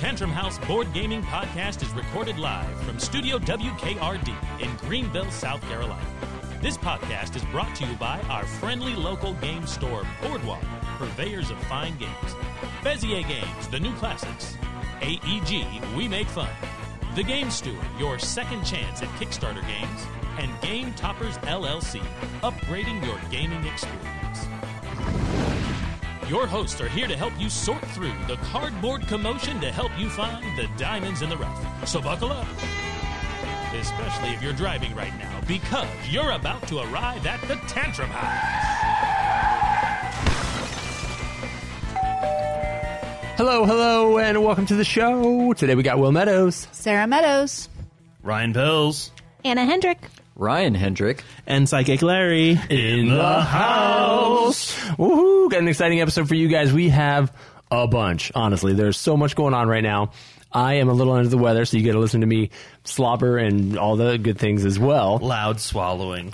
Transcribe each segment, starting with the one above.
Tantrum House Board Gaming Podcast is recorded live from Studio WKRD in Greenville, South Carolina. This podcast is brought to you by our friendly local game store, Boardwalk, purveyors of fine games. Bezier Games, the new classics. AEG, we make fun. The Game Steward, your second chance at Kickstarter games. And Game Toppers LLC, upgrading your gaming experience. Your hosts are here to help you sort through the cardboard commotion to help you find the diamonds in the rough. So buckle up. Especially if you're driving right now, because you're about to arrive at the Tantrum House. Hello, hello, and welcome to the show. Today we got Will Meadows. Sarah Meadows. Ryan Pills. Anna Hendrick. Ryan Hendrick. And Psychic Larry. In the house. Woohoo! Got an exciting episode for you guys. We have a bunch, honestly. There's so much going on right now. I am a little under the weather, so you get to listen to me slobber and all the good things as well. Loud swallowing.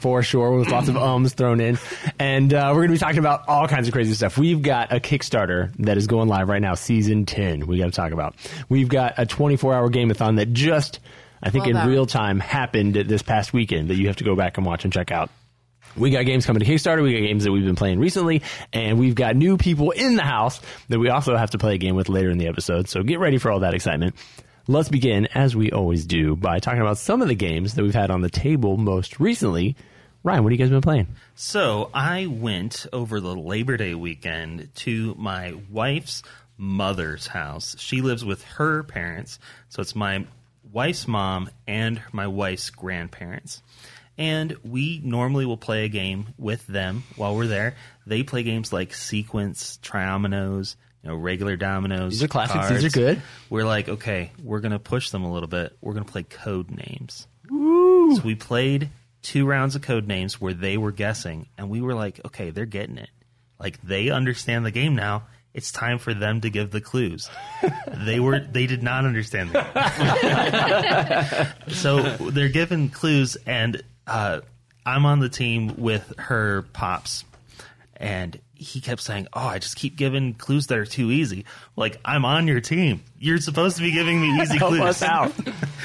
for sure, with lots of ums thrown in. And uh, we're going to be talking about all kinds of crazy stuff. We've got a Kickstarter that is going live right now, season 10, we got to talk about. We've got a 24 hour gameathon that just, I think, Well in done. real time happened this past weekend that you have to go back and watch and check out. We got games coming to Kickstarter. We got games that we've been playing recently, and we've got new people in the house that we also have to play a game with later in the episode. So get ready for all that excitement. Let's begin, as we always do, by talking about some of the games that we've had on the table most recently. Ryan, what have you guys been playing? So I went over the Labor Day weekend to my wife's mother's house. She lives with her parents, so it's my wife's mom and my wife's grandparents. And we normally will play a game with them while we're there. They play games like Sequence, Triominoes, you know, regular dominoes. These are classics. These are good. We're like, okay, we're gonna push them a little bit. We're gonna play Codenames. So we played two rounds of Codenames where they were guessing, and we were like, okay, they're getting it. Like they understand the game now. It's time for them to give the clues. they were they did not understand the game. so they're given clues, and uh, I'm on the team with her pops, and he kept saying, "Oh, I just keep giving clues that are too easy." Like I'm on your team. You're supposed to be giving me easy Help clues. us out.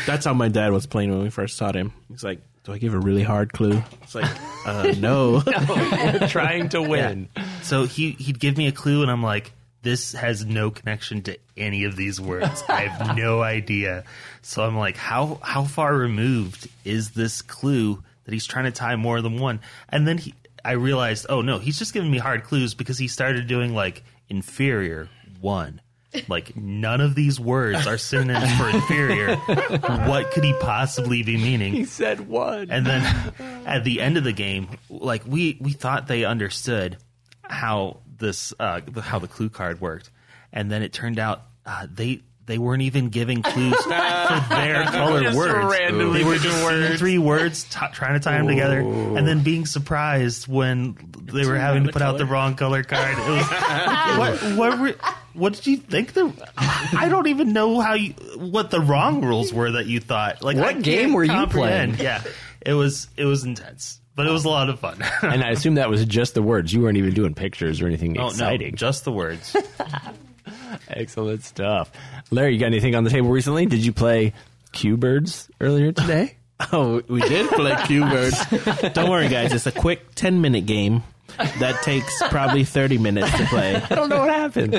That's how my dad was playing when we first taught him. He's like, "Do I give a really hard clue?" It's like, uh, "No." We're trying to win. So he he'd give me a clue, and I'm like, this has no connection to any of these words. I have no idea. So I'm like, how how far removed is this clue that he's trying to tie more than one? And then he, I realized, oh no, he's just giving me hard clues because he started doing like inferior one. Like none of these words are synonyms for inferior. What could he possibly be meaning? He said one. And then at the end of the game, like we we thought they understood how this uh, how the clue card worked, and then it turned out uh, they they weren't even giving clues for their color Just words. randomly they were just words. three words, t- trying to tie them together, and then being surprised when they were having to put out the wrong color card. It was, what, what, were, what did you think? The I don't even know how you what the wrong rules were that you thought. Like What game were you playing? Yeah, it was it was intense, but it was a lot of fun. and I assume that was just the words. You weren't even doing pictures or anything oh exciting. no, just the words. Excellent stuff. Larry, you got anything on the table recently? Did you play Cubirds earlier today? oh, we did play Cubirds. Don't worry, guys. It's a quick ten-minute game that takes probably thirty minutes to play. I don't know what happened.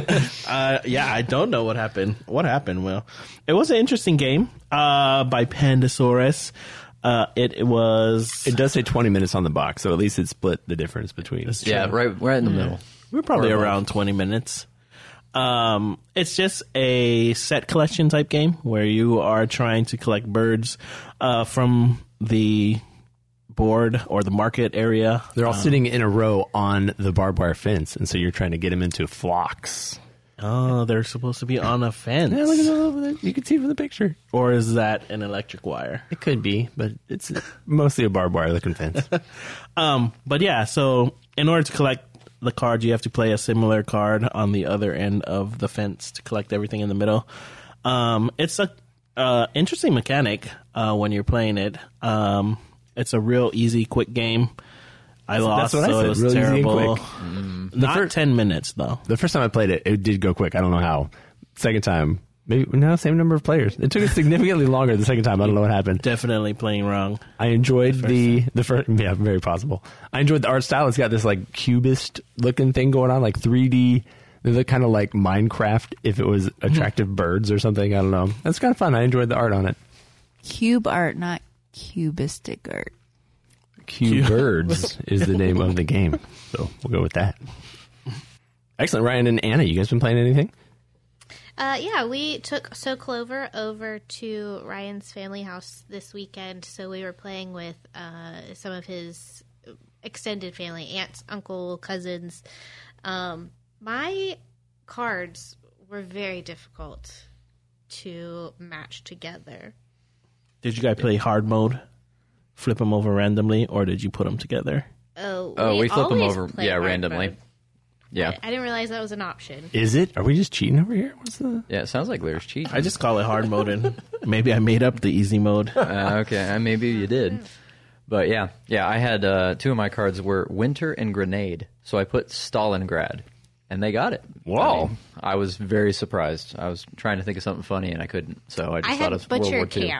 Uh, yeah, I don't know what happened. What happened? Well, it was an interesting game uh, by Pandasaurus. Uh, it, it was. it does say 20 minutes on the box, so at least it split the difference between. Yeah, right, right in the middle. We're probably Or above. around 20 minutes. Um, it's just a set collection type game where you are trying to collect birds uh, from the board or the market area. They're all sitting in a row on the barbed wire fence, and so you're trying to get them into flocks. Oh, they're supposed to be on a fence. Yeah, look at that. You can see from the picture. or is that an electric wire? It could be, but it's mostly a barbed wire looking fence. Um, but yeah, so in order to collect the cards, you have to play a similar card on the other end of the fence to collect everything in the middle. Um, it's a uh, interesting mechanic uh, when you're playing it. Um, it's a real easy, quick game. I lost, that's what I so said, it was real easy and terrible. quick. Mm. Not fir- ten minutes though. the first time I played it, it did go quick. I don't know how. second time. Maybe no, same number of players. It took us significantly longer the second time. I don't know what happened. Definitely playing wrong. I enjoyed the the first. Yeah, very possible. I enjoyed the art style. It's got this like cubist looking thing going on, like 3D. They look kind of like Minecraft if it was mm-hmm. attractive birds or something. I don't know. That's kind of fun. I enjoyed the art on it. Cube art, not cubistic art. Cubirds is the name of the game. So we'll go with that. Excellent. Ryan and Anna, you guys been playing anything? Uh, yeah, we took So Clover over to Ryan's family house this weekend. So we were playing with uh, some of his extended family, aunts, uncle, cousins. Um, my cards were very difficult to match together. Did you guys play hard mode? Flip them over randomly, or did you put them together? Oh, Oh, we flip them over, yeah, randomly. mode. Yeah. I didn't realize that was an option. Is it? Are we just cheating over here? What's the? Yeah, it sounds like Lear's cheating. I just call it hard mode, and maybe I made up the easy mode. Uh, okay, uh, maybe you did. But yeah, yeah, I had uh, two of my cards were Winter and Grenade, so I put Stalingrad, and they got it. Whoa. I, mean, I was very surprised. I was trying to think of something funny, and I couldn't. So I just I thought had of World Butcher War II.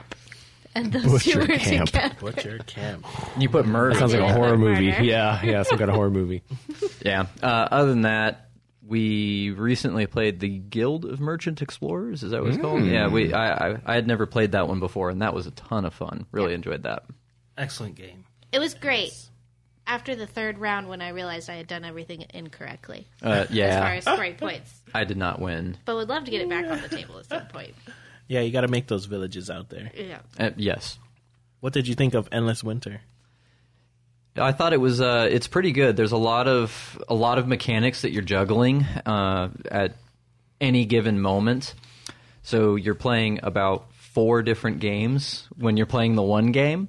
Camp. And those Butcher two were Camp. together. Butcher camp. You put murder. Sounds like a Yeah. horror movie. Murder. Yeah, yeah, some kind of horror movie. Yeah. Uh, other than that, we recently played the Guild of Merchant Explorers. Is that what it's called? Yeah. We I, I I had never played that one before, and that was a ton of fun. Really enjoyed that. Excellent game. It was great. After the third round, when I realized I had done everything incorrectly, Uh, as far yeah. as scoring points, I did not win. but would love to get it back on the table at some point. Yeah, you got to make those villages out there. Yeah. Uh, yes. What did you think of Endless Winter? I thought it was uh, it's pretty good. There's a lot of a lot of mechanics that you're juggling uh, at any given moment. So you're playing about four different games when you're playing the one game.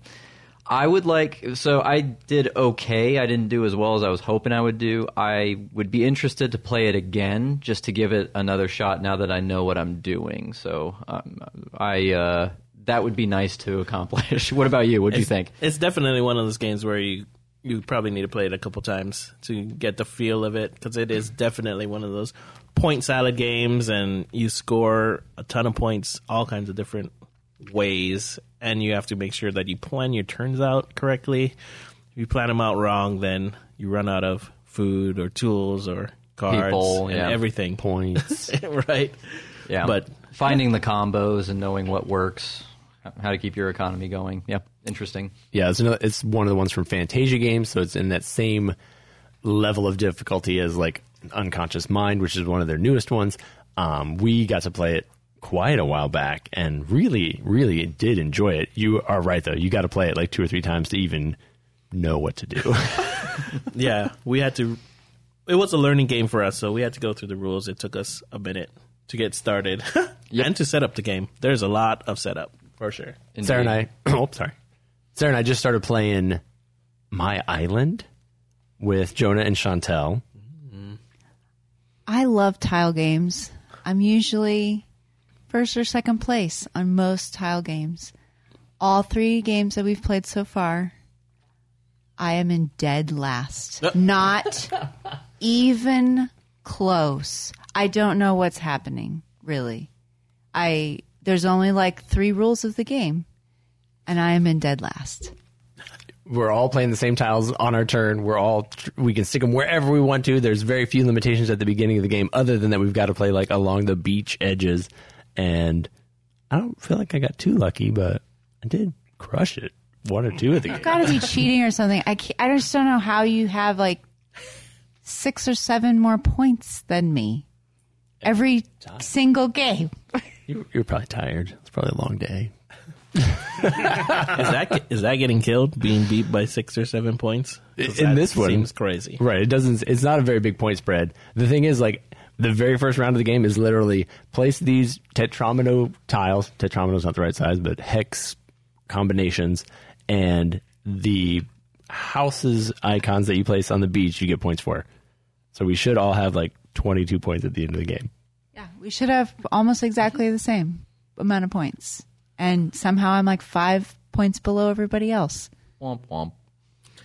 I would like so I did okay. I didn't do as well as I was hoping I would do. I would be interested to play it again just to give it another shot now that I know what I'm doing. So um, I uh, that would be nice to accomplish. what about you? What do you think? It's definitely one of those games where you you probably need to play it a couple times to get the feel of it because it is definitely one of those point salad games, and you score a ton of points all kinds of different ways, and you have to make sure that you plan your turns out correctly. If you plan them out wrong, then you run out of food or tools or cards People, and yeah. everything. Points. right? Yeah, But- finding the combos and knowing what works, how to keep your economy going. Yeah, interesting. Yeah, it's another, it's one of the ones from Fantasia games, so it's in that same level of difficulty as like Unconscious Mind, which is one of their newest ones. Um, we got to play it quite a while back and really, really did enjoy it. You are right though; you got to play it like two or three times to even know what to do. yeah, we had to. It was a learning game for us, so we had to go through the rules. It took us a minute to get started and to set up the game. There's a lot of setup for sure. Sarah and I, oh, sorry. Sarah and I just started playing My Island with Jonah and Chantel. Mm-hmm. I love tile games. I'm usually first or second place on most tile games. All three games that we've played so far, I am in dead last. Not even close. I don't know what's happening, really. I there's only like 3 rules of the game and I am in dead last. we're all playing the same tiles on our turn. We're all we can stick them wherever we want to. There's very few limitations at the beginning of the game, other than that we've got to play like along the beach edges. And I don't feel like I got too lucky, but I did crush it. One or two of the games. got to be cheating or something. I can't, I just don't know how you have like six or seven more points than me every single game. You, you're probably tired. It's probably a long day. Is that is that getting killed? Being beat by six or seven points In that this one- seems crazy. Right. It doesn't. It's not a very big point spread. The thing is, like, the very first round of the game is literally place these tetromino tiles. Tetromino's not the right size, but hex combinations, and the houses icons that you place on the beach, you get points for. So we should all have like 22 points at the end of the game. Yeah, we should have almost exactly the same amount of points, and somehow I'm like five points below everybody else. Womp womp.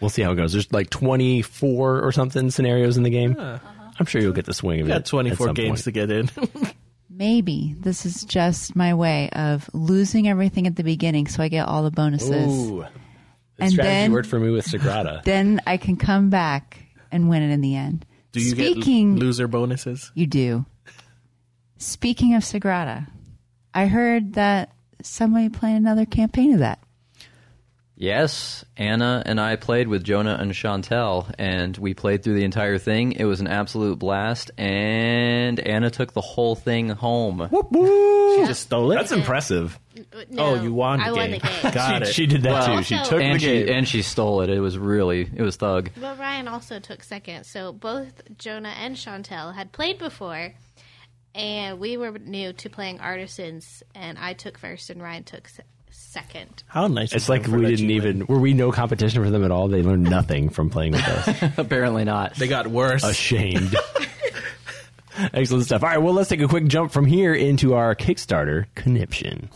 We'll see how it goes. There's like 24 or something scenarios in the game. Uh-huh. I'm sure you'll get the swing of We it. got 24 at some games point. to get in. maybe this is just my way of losing everything at the beginning so I get all the bonuses. Ooh. The And strategy then- worked for me with Sagrada. Then I can come back and win it in the end. Do you Speaking, get loser bonuses? you do. Speaking of Sagrada, I heard that somebody playing another campaign of that. Yes, Anna and I played with Jonah and Chantel, and we played through the entire thing. It was an absolute blast, and Anna took the whole thing home. She just stole it. That's impressive. Oh, no, oh, you won the I game. won the game. Got it. She did that Well, too. She also- took the and she game. and she stole it. It was really it was thug. But Ryan also took second. So both Jonah and Chantel had played before, and we were new to playing artisans. And I took first, and Ryan took se- second. How nice! it's like we didn't even. win. Were we no competition for them at all? They learned nothing from playing with us. Apparently not. They got worse. Ashamed. Excellent stuff. All right, well, let's take a quick jump from here into our Kickstarter conniption.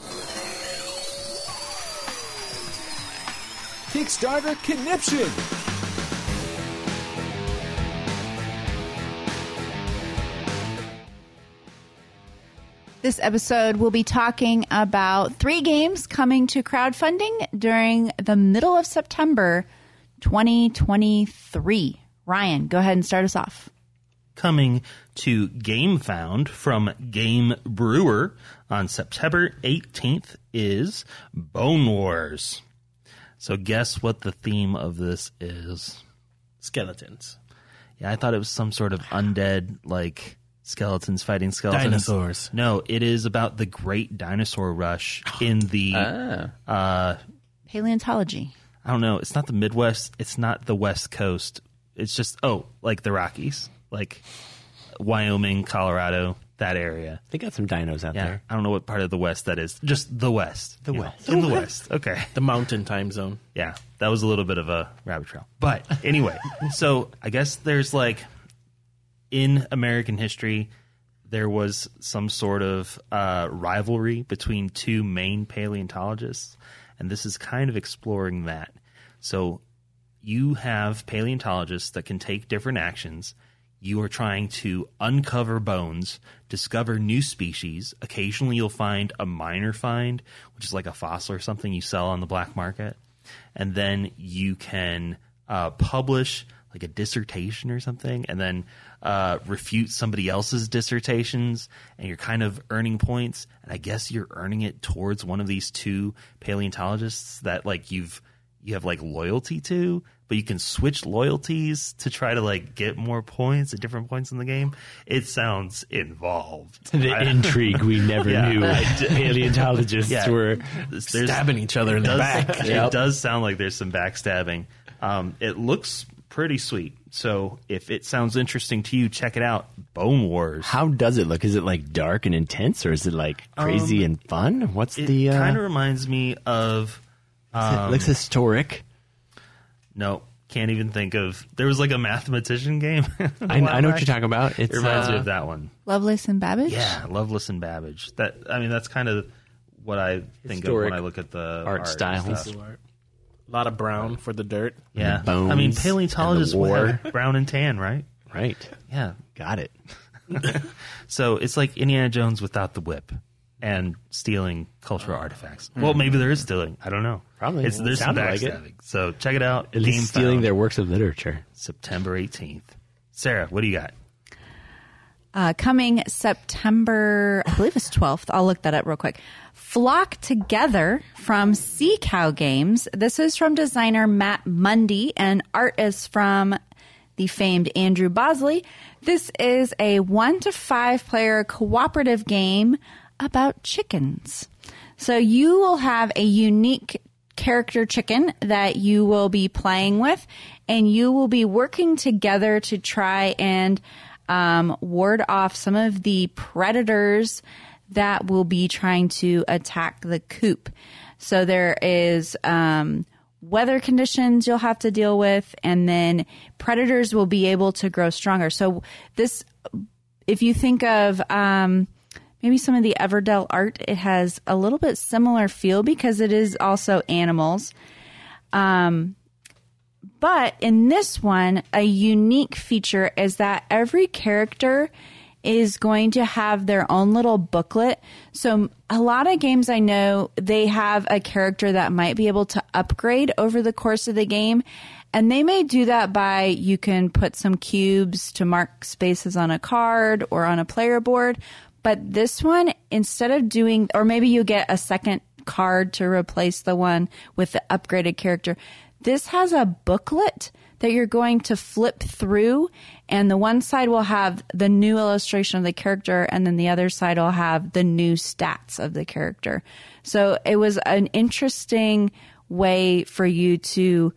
Kickstarter Conniption. This episode, we'll be talking about three games coming to crowdfunding during the middle of September 2023. Ryan, go ahead and start us off. coming to GameFound from Game Brewer on September 18th is Bone Wars. So, guess what the theme of this is? Skeletons, Yeah, I thought it was some sort of undead, like skeletons fighting skeletons. dinosaurs. No, it is about the great dinosaur rush in the. Ah. Uh, Paleontology. I don't know. It's not the Midwest. It's not the West Coast. It's just oh, like the Rockies, like Wyoming, Colorado, that area. They got some dinos out Yeah, there. I don't know what part of the West that is. Just the West. The you know, West. in the West. Okay. The mountain time zone. Yeah, that was a little bit of a rabbit trail. But anyway, so I guess there's like in American history, there was some sort of uh, rivalry between two main paleontologists, and this is kind of exploring that. So you have paleontologists that can take different actions. You are trying to uncover bones, discover new species. Occasionally, you'll find a minor find, which is like a fossil or something you sell on the black market. And then you can uh, publish like a dissertation or something, and then uh, refute somebody else's dissertations, and you're kind of earning points. And I guess you're earning it towards one of these two paleontologists that like you've you have like loyalty to, but you can switch loyalties to try to like get more points at different points in the game. It sounds involved. The I- intrigue we never Yeah. knew paleontologists Yeah. were. Stabbing each other in the does, back. It does sound like there's some backstabbing. Um, it looks pretty sweet. So if it sounds interesting to you, check it out. Bone Wars. How does it look? Is it like dark and intense, or is it like crazy and fun? What's It the? Uh, kind of reminds me of it looks historic. no, can't even think of. There was like a mathematician game. a I, while I know what you're talking about. It's It reminds me uh, of that one. Lovelace and Babbage? Yeah, Lovelace and Babbage. That I mean, that's kind of what I think of when I look at the art and styles. Stuff. A lot of brown for the dirt. Yeah, The bones I mean, and the paleontologists would war. have brown and tan, right? right. Yeah, Got it. So it's like Indiana Jones without the whip and stealing cultural artifacts. Well, maybe there is stealing. I don't know. Probably. It's, there's some Sounded like it. backstabbing. So check it out. At least Game stealing Found, their works of literature. September 18th. Sarah, what do you got? Uh, coming September, I believe it's 12th. I'll look that up real quick. Flock Together from Sea Cow Games. This is from designer Matt Mundy and art is from the famed Andrew Bosley. This is a one to five player cooperative game about chickens. So you will have a unique character chicken that you will be playing with, and you will be working together to try and um, ward off some of the predators that will be trying to attack the coop. So there is um, weather conditions you'll have to deal with, and then predators will be able to grow stronger. So this, if you think of um, maybe some of the Everdell art, it has a little bit similar feel because it is also animals. Um, but in this one, a unique feature is that every character is going to have their own little booklet. So a lot of games I know they have a character that might be able to upgrade over the course of the game. And they may do that by you can put some cubes to mark spaces on a card or on a player board. But this one, instead of doing, or maybe you get a second card to replace the one with the upgraded character. This has a booklet that you're going to flip through, and the one side will have the new illustration of the character, and then the other side will have the new stats of the character. So it was an interesting way for you to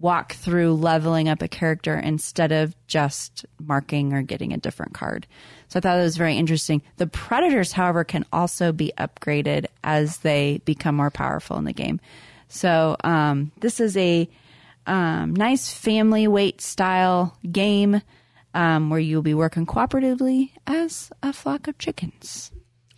walk through leveling up a character instead of just marking or getting a different card. So I thought that was very interesting. The predators, however, can also be upgraded as they become more powerful in the game. So um, this is a um, nice family weight style game um, where you'll be working cooperatively as a flock of chickens.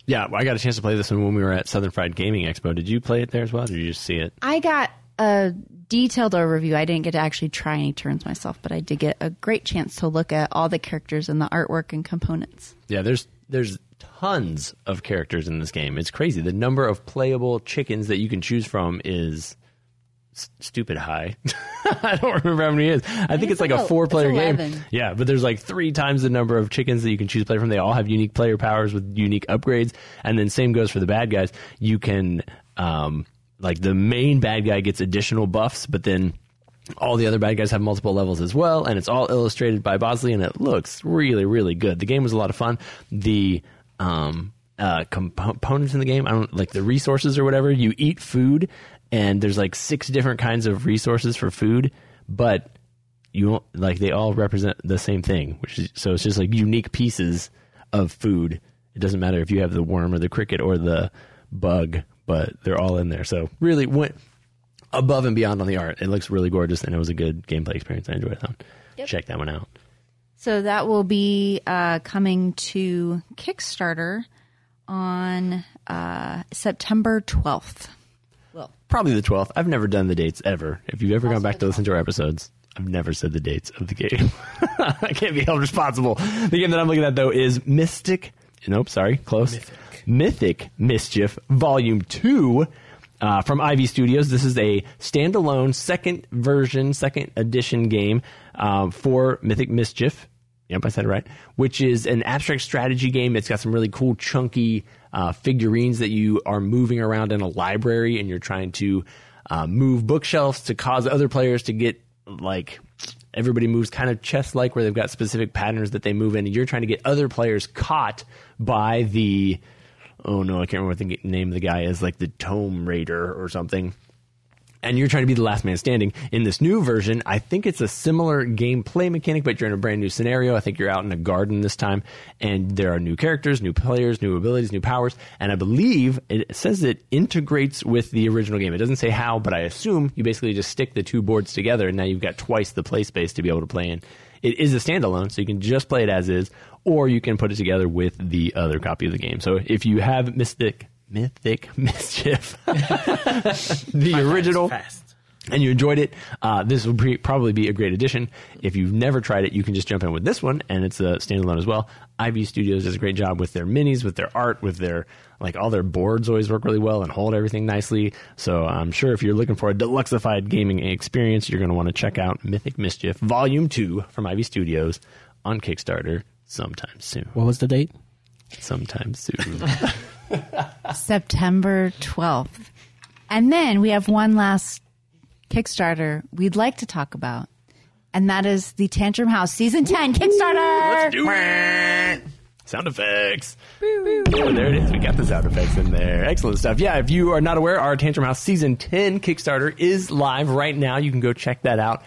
Yeah, I got a chance to play this one when we were at Southern Fried Gaming Expo. Did you play it there as well? Or did you just see it? I got a detailed overview. I didn't get to actually try any turns myself, but I did get a great chance to look at all the characters and the artwork and components. Yeah, there's there's tons of characters in this game. It's crazy. The number of playable chickens that you can choose from is s- stupid high. I don't remember how many it is. I think it's, like, a four player it's game. Yeah, but there's like three times the number of chickens that you can choose to play from. They all have unique player powers with unique upgrades. And then same goes for the bad guys. You can um like the main bad guy gets additional buffs, but then all the other bad guys have multiple levels as well, and it's all illustrated by Bosley, and it looks really, really good. The game was a lot of fun. The um, uh, compo- components in the game, I don't like the resources or whatever. You eat food, and there's like six different kinds of resources for food, but you don't like they all represent the same thing, which is so it's just like unique pieces of food. It doesn't matter if you have the worm or the cricket or the bug, but they're all in there. So really went above and beyond on the art. It looks really gorgeous, and it was a good gameplay experience. I enjoyed that. So Check that one out. So that will be uh, coming to Kickstarter on uh, September 12th. Well, Probably the 12th. I've never done the dates ever. If you've ever gone back to listen to our episodes, I've never said the dates of the game. I can't be held responsible. The game that I'm looking at, though, is Mystic. Nope, sorry, close. Mythic, Mischief, Volume 2. Uh, from Ivy Studios. This is a standalone second version, second edition game uh, for Mythic Mischief. Yep, I said it right. Which is an abstract strategy game. It's got some really cool, chunky uh, figurines that you are moving around in a library, and you're trying to uh, move bookshelves to cause other players to get like everybody moves kind of chess like, where they've got specific patterns that they move in. And you're trying to get other players caught by the oh no, I can't remember what the name of the guy is, like the Tome Raider or something and you're trying to be the last man standing. In this new version, I think it's a similar gameplay mechanic, but you're in a brand new scenario. I think you're out in a garden this time, and there are new characters, new players, new abilities, new powers, and I believe it says it integrates with the original game. It doesn't say how, but I assume you basically just stick the two boards together, and now you've got twice the play space to be able to play in. It is a standalone, so you can just play it as is, or you can put it together with the other copy of the game. So if you have Mystic Mythic Mischief, the original, and you enjoyed it, uh, this will be, probably be a great addition. If you've never tried it, you can just jump in with this one, and it's a standalone as well. Ivy Studios does a great job with their minis, with their art, with their like all their boards always work really well and hold everything nicely. So I'm sure if you're looking for a deluxeified gaming experience, you're going to want to check out Mythic Mischief Volume Two from Ivy Studios on Kickstarter sometime soon. What was the date? Sometime soon. September 12th. And then we have one last Kickstarter we'd like to talk about, and that is the Tantrum House Season 10 Kickstarter. Let's do it. Sound effects. Oh, there it is. We got the sound effects in there. Excellent stuff. Yeah, if you are not aware, our Tantrum House Season 10 Kickstarter is live right now. You can go check that out.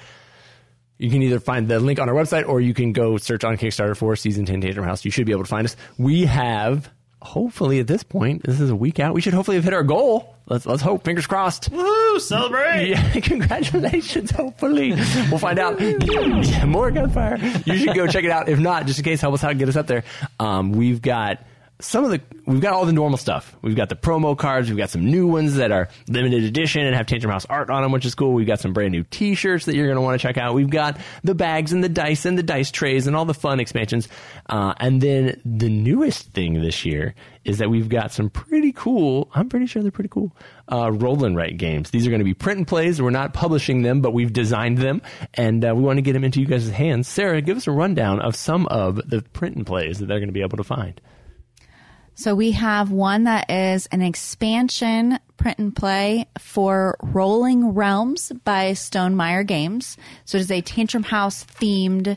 You can either find the link on our website or you can go search on Kickstarter for Season 10 Tantrum House. You should be able to find us. We have, hopefully at this point, this is a week out, we should hopefully have hit our goal. Let's, let's hope. Fingers crossed. Woo! Celebrate! Yeah, congratulations. Hopefully, we'll find out. Yeah, more gunfire. You should go check it out. If not, just in case, help us out and get us up there. Um, we've got some of the we've got all the normal stuff. We've got the promo cards. We've got some new ones that are limited edition and have Tantrum House art on them, which is cool. We've got some brand new T-shirts that you're going to want to check out. We've got the bags and the dice and the dice trays and all the fun expansions. Uh, and then the newest thing this year is that we've got some pretty cool. I'm pretty sure they're pretty cool. Uh, roll games. These are going to be print and plays. We're not publishing them, but we've designed them, and uh, we want to get them into you guys' hands. Sarah, give us a rundown of some of the print and plays that they're going to be able to find. So we have one that is an expansion print and play for Rolling Realms by Stone Stonemaier Games. So it is a Tantrum House themed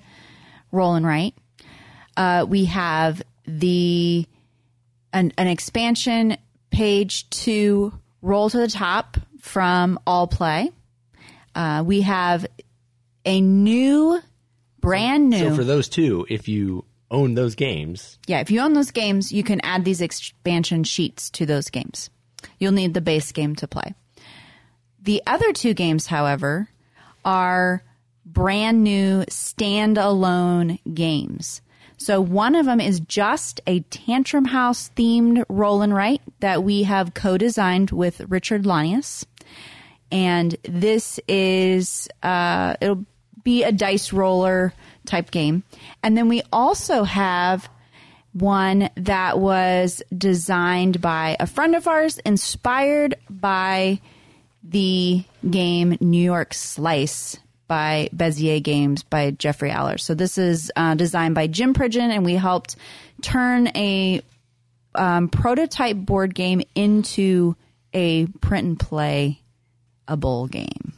roll and write. Uh, we have the an, an expansion page to roll to the top from Allplay. Uh, we have a new, brand new. So for those two, if you own those games, Yeah, if you own those games, you can add these expansion sheets to those games. You'll need the base game to play. The other two games, however, are brand new standalone games. So one of them is just a Tantrum House themed roll and write that we have co-designed with Richard Launius. And this is, uh, it'll be a dice roller type game. And then we also have one that was designed by a friend of ours, inspired by the game New York Slice by Bezier Games by Jeffrey Aller. So this is uh, designed by Jim Pridgeon, and we helped turn a um, prototype board game into a print and play a bowl game.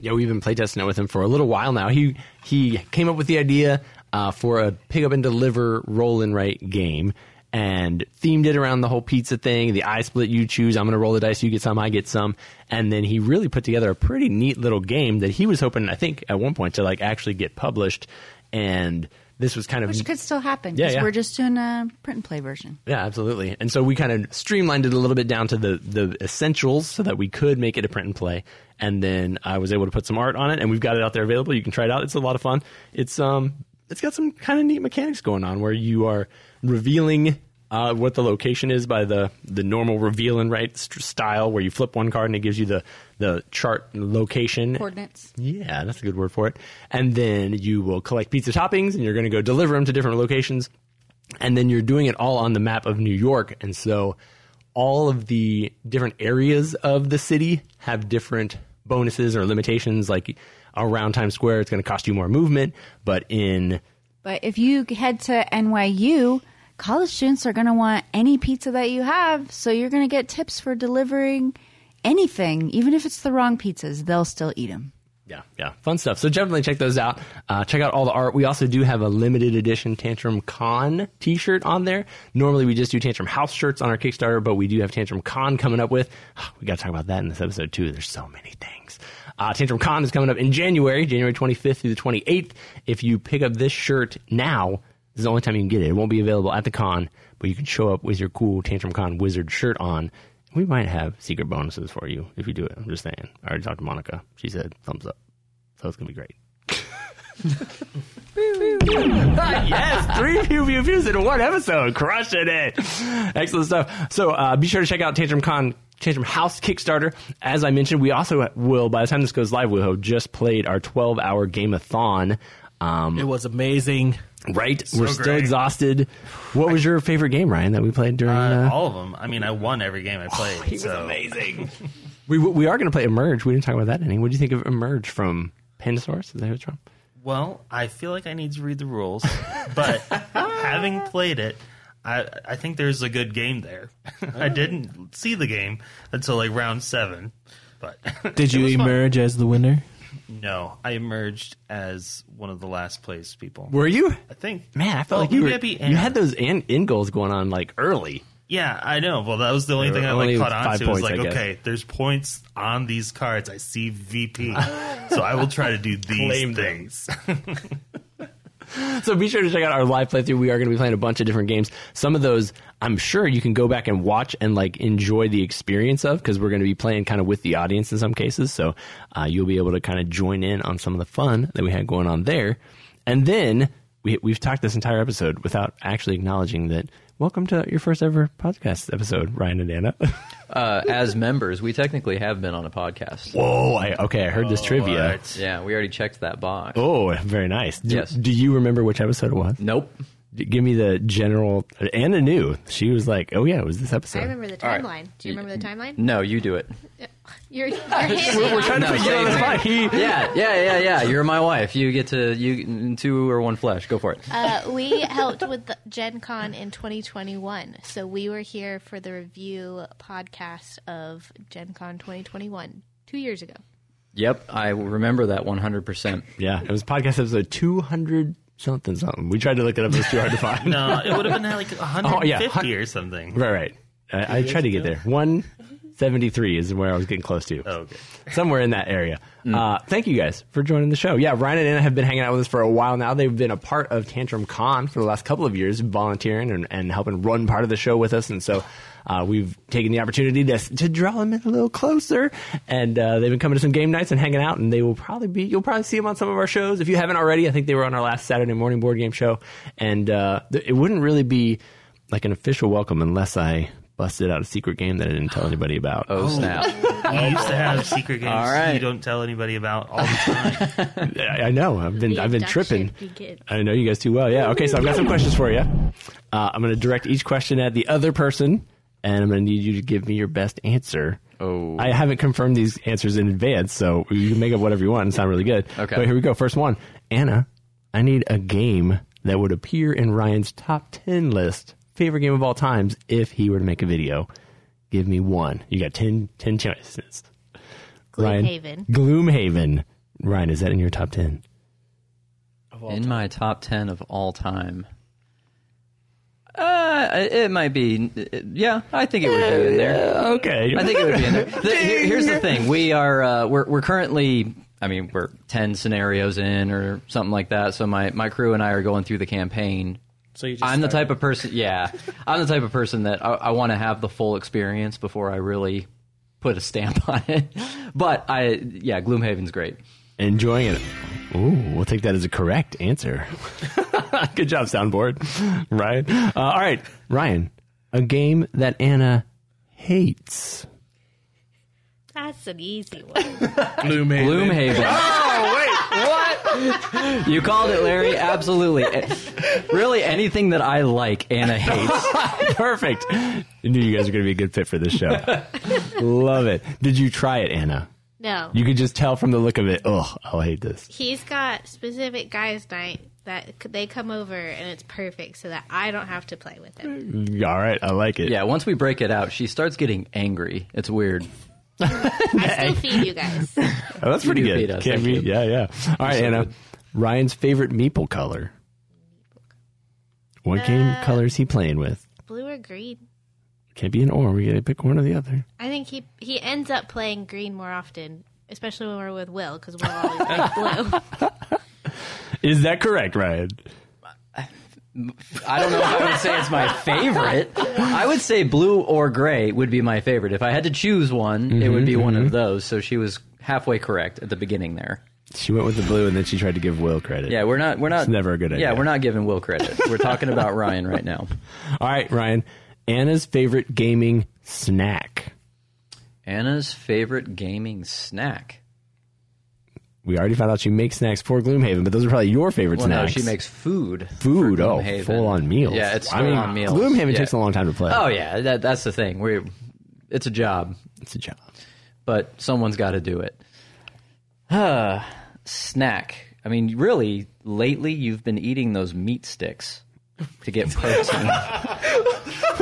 Yeah, we've been playtesting it with him for a little while now. He he came up with the idea uh, for a pick up and deliver roll and write game. And themed it around the whole pizza thing, the eye split you choose. I'm going to roll the dice, you get some, I get some. And then he really put together a pretty neat little game that he was hoping, I think, at one point to like actually get published. And this was kind of Which could still happen Yeah, because yeah. we're just doing a print and play version. Yeah, absolutely. And so we kind of streamlined it a little bit down to the the essentials so that we could make it a print and play. And then I was able to put some art on it, and we've got it out there available. You can try it out. It's a lot of fun. It's um, it's got some kind of neat mechanics going on where you are revealing. Uh, what the location is by the, the normal reveal and write st- style, where you flip one card and it gives you the, the chart location Coordinates. yeah, that's a good word for it. And then you will collect pizza toppings and you're going to go deliver them to different locations. And then you're doing it all on the map of New York. And so all of the different areas of the city have different bonuses or limitations. Like around Times Square, it's going to cost you more movement. But in But if you head to NYU, college students are going to want any pizza that you have. So you're going to get tips for delivering anything, even if it's the wrong pizzas, they'll still eat them. Yeah, yeah, fun stuff. So definitely check those out. Uh, check out all the art. We also do have a limited edition Tantrum Con T-shirt on there. Normally we just do Tantrum House shirts on our Kickstarter, but we do have Tantrum Con coming up with. We got to talk about that in this episode too. There's so many things. Uh, Tantrum Con is coming up in January, January 25th through the 28th. If you pick up this shirt now, this is the only time you can get it. It won't be available at the con, but you can show up with your cool Tantrum Con wizard shirt on. We might have secret bonuses for you if you do it. I'm just saying. I already talked to Monica. She said thumbs up. So it's going to be great. yes, three pew pew pews in one episode, crushing it. Excellent stuff. So uh, be sure to check out Tantrum Con, Tantrum House Kickstarter. As I mentioned, we also will, by the time this goes live, we'll have just played our 12 hour game-a-thon. Um, It was amazing. Right? We're still great. exhausted. What was your favorite game, Ryan, that we played during? Uh, Uh, all of them. I mean, I won every game I played. he was amazing. we we are going to play Emerge. We didn't talk about that any. What do you think of Emerge from Pandasaurus? Is that who it's from? Well, I feel like I need to read the rules, but having played it, I I think there's a good game there. I didn't see the game until like round seven, but Did you was fun. emerge as the winner? No, I emerged as one of the last place people. Were you? I think. Man, I felt Well, like you maybe were. You had those end, in goals going on like early. Yeah, I know. Well, that was the only There thing I like caught on five to. Was like, okay, there's points on these cards. I see VP, so I will try to do these Claim things. So be sure to check out our live playthrough. We are going to be playing a bunch of different games. Some of those, I'm sure you can go back and watch and like enjoy the experience of because we're going to be playing kind of with the audience in some cases. So uh, you'll be able to kind of join in on some of the fun that we had going on there. And then we, we've talked this entire episode without actually acknowledging that welcome to your first ever podcast episode, Ryan and Anna. Uh, as members, we technically have been on a podcast. Whoa! I, okay, I heard this trivia. What? Yeah, we already checked that box. Oh, very nice. Do, Yes. Do you remember which episode it was? Nope. D- Give me the general. Anna knew. She was like, "Oh yeah, it was this episode." I remember the All right. timeline. Do you remember the timeline? No, you do it. You're, you're handing We're trying to No, put you on the spot. He- Yeah, yeah, yeah, yeah. You're my wife. You get to you two or one flesh. Go for it. Uh, we helped with the Gen Con in 2021. So we were here for the review podcast of Gen Con 2021 two years ago. Yep, I remember that 100. percent Yeah, it was podcast episode two hundred something something. We tried to look it up. It was too hard to find. No, it would have been like 150 yeah, or something. Right, right. I, I tried to get there. One seventy three is where I was getting close to. Oh, okay. somewhere in that area. Uh, thank you guys for joining the show. Yeah, Ryan and Anna have been hanging out with us for a while now. They've been a part of Tantrum Con for the last couple of years, volunteering and, and helping run part of the show with us. And so uh, we've taken the opportunity to, to draw them in a little closer. And uh, they've been coming to some game nights and hanging out. And they will probably be, you'll probably see them on some of our shows. If you haven't already, I think they were on our last Saturday morning board game show. And uh, th- it wouldn't really be like an official welcome unless I busted out a secret game that I didn't tell anybody about. Oh snap! You used to have secret games All right. you don't tell anybody about all the time. I, I know. I've been The I've been tripping. begins. I know you guys too well. Yeah. Okay. So I've got some questions for you. Uh, I'm going to direct each question at the other person, and I'm going to need you to give me your best answer. Oh. I haven't confirmed these answers in advance, so you can make up whatever you want. It's not really good. Okay. But here we go. First one, Anna. I need a game that would appear in Ryan's top ten list, favorite game of all times, if he were to make a video. Give me one. You got 10, 10 choices. Ryan- Gloomhaven. Gloomhaven. Ryan, is that in your top ten? In my top 10 of all time. Uh, it might be. Yeah, I think it would be in there. Okay. I think it would be in there. The- here- here's the thing: we are uh, we're we're currently. I mean, we're ten scenarios in or something like that. So my my crew and I are going through the campaign. So you just I'm the started. type of person. Yeah, I'm the type of person that I, I want to have the full experience before I really put a stamp on it. But I, yeah, Gloomhaven's great. enjoying it. Ooh, we'll take that as a correct answer. Good job, soundboard. Ryan. Uh, all right, Ryan. A game that Anna hates. That's an easy one. Gloomhaven. Gloomhaven. Oh wait, what? You called it, Larry. Absolutely. Really, anything that I like, Anna hates. Perfect. I knew you guys were going to be a good fit for this show. Love it. Did you try it, Anna? No. You could just tell from the look of it. Oh, I'll hate this. He's got specific guys' night that they come over and it's perfect so that I don't have to play with them. All right, I like it. Yeah, once we break it out, she starts getting angry. It's weird. I still feed you guys. Oh, that's pretty do good. us, Can't thank be, you. yeah, yeah. All right, so Anna. good. Ryan's favorite meeple color. What game Uh, color is he playing with? Blue or green? Can't be an or. We got to pick one or the other. I think he he ends up playing green more often, especially when we're with Will because Will always plays blue. Is that correct, Ryan? I don't know if I would say it's my favorite. I would say blue or gray would be my favorite. If I had to choose one, it would be mm-hmm, one of mm-hmm. those. So she was halfway correct at the beginning there. She went with the blue, and then she tried to give Will credit. Yeah, we're not. We're not. It's never a good idea. Yeah, we're not giving Will credit. We're talking about Ryan right now. All right, Ryan. Anna's favorite gaming snack. Anna's favorite gaming snack. We already found out she makes snacks for Gloomhaven, but those are probably your favorite Well, no, snacks. she makes food. food. Oh, full on meals. Yeah, it's I full mean, on meals. Gloomhaven Yeah. takes a long time to play. Oh yeah, that, that's the thing. We, it's a job, it's a job. but someone's got to do it. Uh, snack. I mean, really, lately you've been eating those meat sticks to get protein.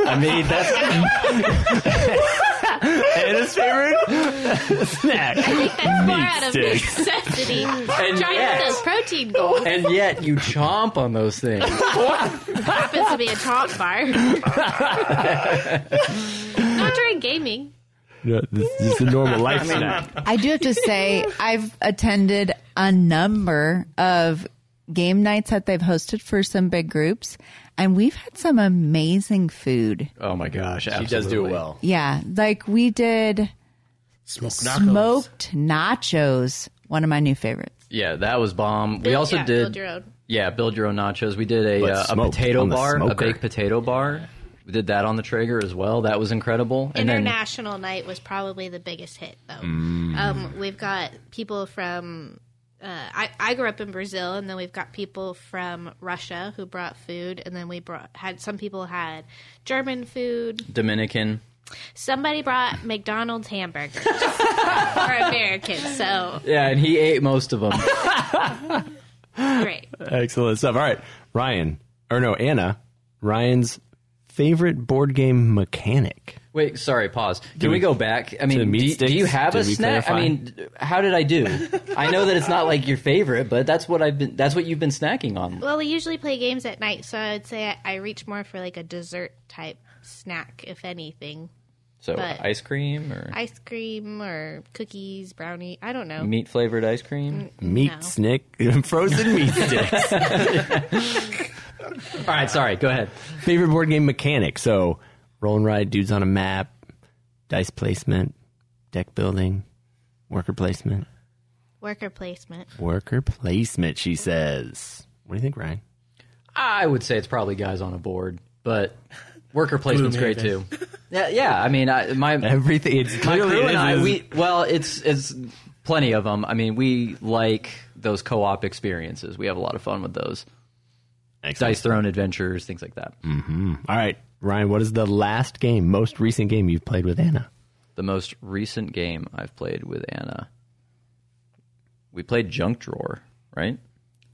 I mean, that's Anna's favorite snack. That's more out of sticks. necessity. Trying to yet- hit those protein goals. and yet you chomp on those things. Happens to be a chomp bar. Not during gaming. No, this, this is a normal life snack. I do have to say, I've attended a number of game nights that they've hosted for some big groups, and we've had some amazing food. Oh my gosh, She does do it well. Yeah, like we did Smoked nachos. smoked nachos, one of my new favorites. Yeah, that was bomb. we also yeah, did build your own. Yeah, build your own nachos. We did a uh, a potato bar, a baked potato bar, We did that on the Traeger as well. That was incredible. And then International night was probably the biggest hit, though. Um, we've got people from. Uh, I, I grew up in Brazil, and then we've got people from Russia who brought food, and then we brought had some people had German food. Dominican. Somebody brought McDonald's hamburgers for Americans, so Yeah, and he ate most of them. great. Excellent stuff. All right, Ryan, or no, Anna, Ryan's favorite board game mechanic. Wait, sorry, pause. Can we- we go back? I mean, the meat do, do you have a Did we snack? I mean, how did I do? I know that it's not like your favorite, but that's what I've been. That's what you've been snacking on. Well, we usually play games at night, so I would say I, I reach more for like a dessert type snack, if anything. So but- ice cream or Ice cream or cookies, brownie. I don't know. meat flavored ice cream. Meat No. snick, frozen meat sticks. All right, sorry. Go ahead. favorite board game mechanic. So, roll and write, dudes on a map, dice placement, deck building, worker placement, Worker placement. worker placement. She says. What do you think, Ryan? I would say it's probably guys on a board, but worker placement's great too. Yeah, yeah. I mean, I, my Everything. It's my crew and I, we well, it's it's plenty of them. I mean, we like those co-op experiences. We have a lot of fun with those Excellent. dice throne adventures, things like that. Mm-hmm. All right, Ryan. What is the last game, most recent game you've played with Anna? The most recent game I've played with Anna, we played Junk Drawer, right?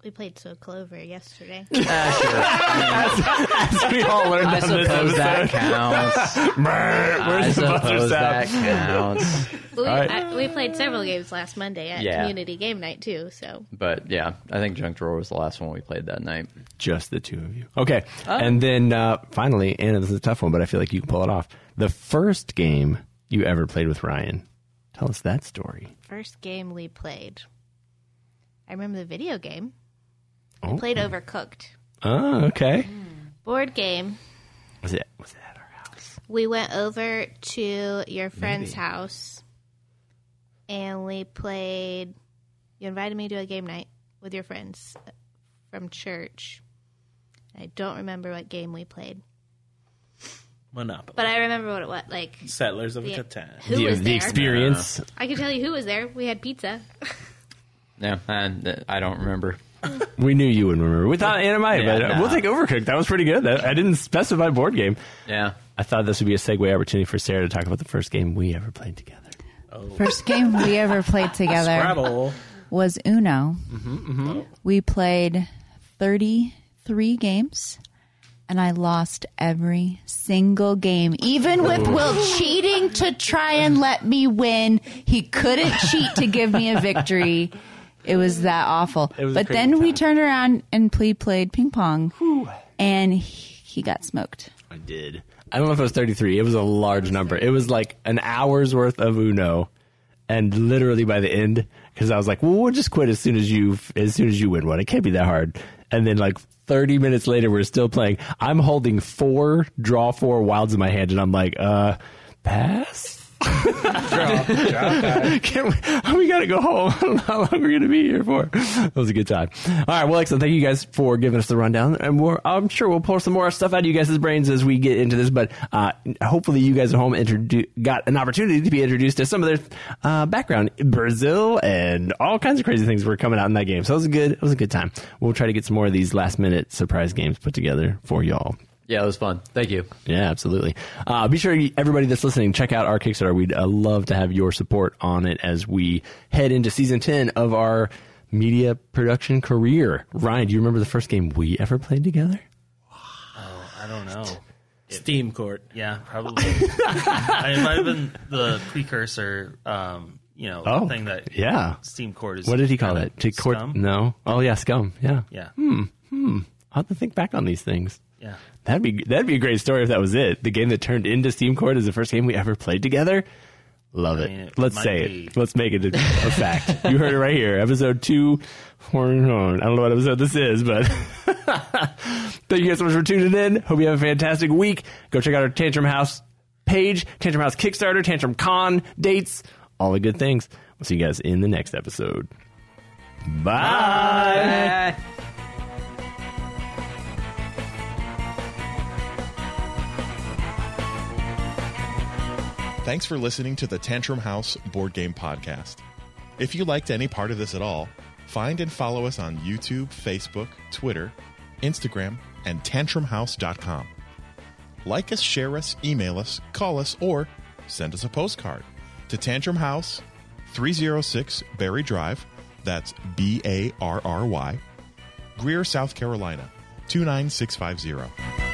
We played So Clover yesterday. Ah, we all learned I suppose that counts. I the buzzer suppose that sound? counts. we, right. I, we played several games last Monday at Yeah. community game night too. So But yeah, I think Junk Drawer was the last one we played that night. Just the two of you. Okay. And then uh, finally, Anna, this is a tough one, but I feel like you can pull it off. The first game you ever played with Ryan. Tell us that story. first game we played. I remember the video game. Oh. Played Overcooked. Oh, okay. Mm. Board game. Was it was it at our house? We went over to your friend's house and we played. You invited me to a game night with your friends from church. I don't remember what game we played, Monopoly. but I remember what it was. Like, Settlers of Yeah. Catan. who the, was the there? experience. I can tell you who was there. We had pizza. Yeah, and I don't remember. We knew you wouldn't remember. We thought Anna might, Yeah, but nah. we'll take Overcooked. That was pretty good. That, I didn't specify board game. Yeah. I thought this would be a segue opportunity for Sarah to talk about the first game we ever played together. Oh. First game we ever played together Scrabble. was Uno. Mm-hmm, mm-hmm. Oh. We played 33 games, and I lost every single game. Even with Will cheating to try and let me win, he couldn't cheat to give me a victory. It was that awful. Was but crazy then we turned around and we played ping pong, and he, he got smoked. I did. I don't know if it was 33. It was a large number. It was like an hour's worth of Uno, and literally by the end, because I was like, "Well, we'll just quit as soon as you as soon as you win one. It can't be that hard." And then like 30 minutes later, we're still playing. I'm holding four draw four wilds in my hand, and I'm like, "Uh, pass." Can we, we gotta go home. I don't know how long we're gonna be here for. That was a good time. All right, well, excellent. Thank you guys for giving us the rundown, and I'm sure we'll pull some more stuff out of you guys' brains as we get into this. But uh, hopefully, you guys at home introdu- got an opportunity to be introduced to some of their uh, background, Brazil, and all kinds of crazy things were coming out in that game. So it was a good, it was a good time. We'll try to get some more of these last minute surprise games put together for y'all. Yeah, it was fun. Thank you. Yeah, absolutely. Uh, be sure everybody that's listening check out our Kickstarter. We'd uh, love to have your support on it as we head into season ten of our media production career. Ryan, do you remember the first game we ever played together? I don't know. Steam Court. Yeah, probably. I, it might have been the precursor, um, you know, Oh, thing that yeah. Steam Court is. What did he call kinda it? To court? scum? No. Oh yeah, scum. Yeah. Yeah, I'll have to think back on these things. yeah. That'd be that'd be a great story if that was it. The game that turned into Steam Court is the first game we ever played together. Love it. mean, it Let's say be. it. Let's make it a, a fact. You heard it right here. Episode two. I don't know what episode this is, but thank you guys so much for tuning in. Hope you have a fantastic week. Go check out our Tantrum House page, Tantrum House Kickstarter, Tantrum Con dates, all the good things. We'll see you guys in the next episode. Bye. Bye. Thanks for listening to the Tantrum House Board Game Podcast. If you liked any part of this at all, find and follow us on YouTube, Facebook, Twitter, Instagram, and tantrumhouse.com. Like us, share us, email us, call us, or send us a postcard to Tantrum House, 306 Barry Drive. That's B A R R Y, Greer, South Carolina, 29650.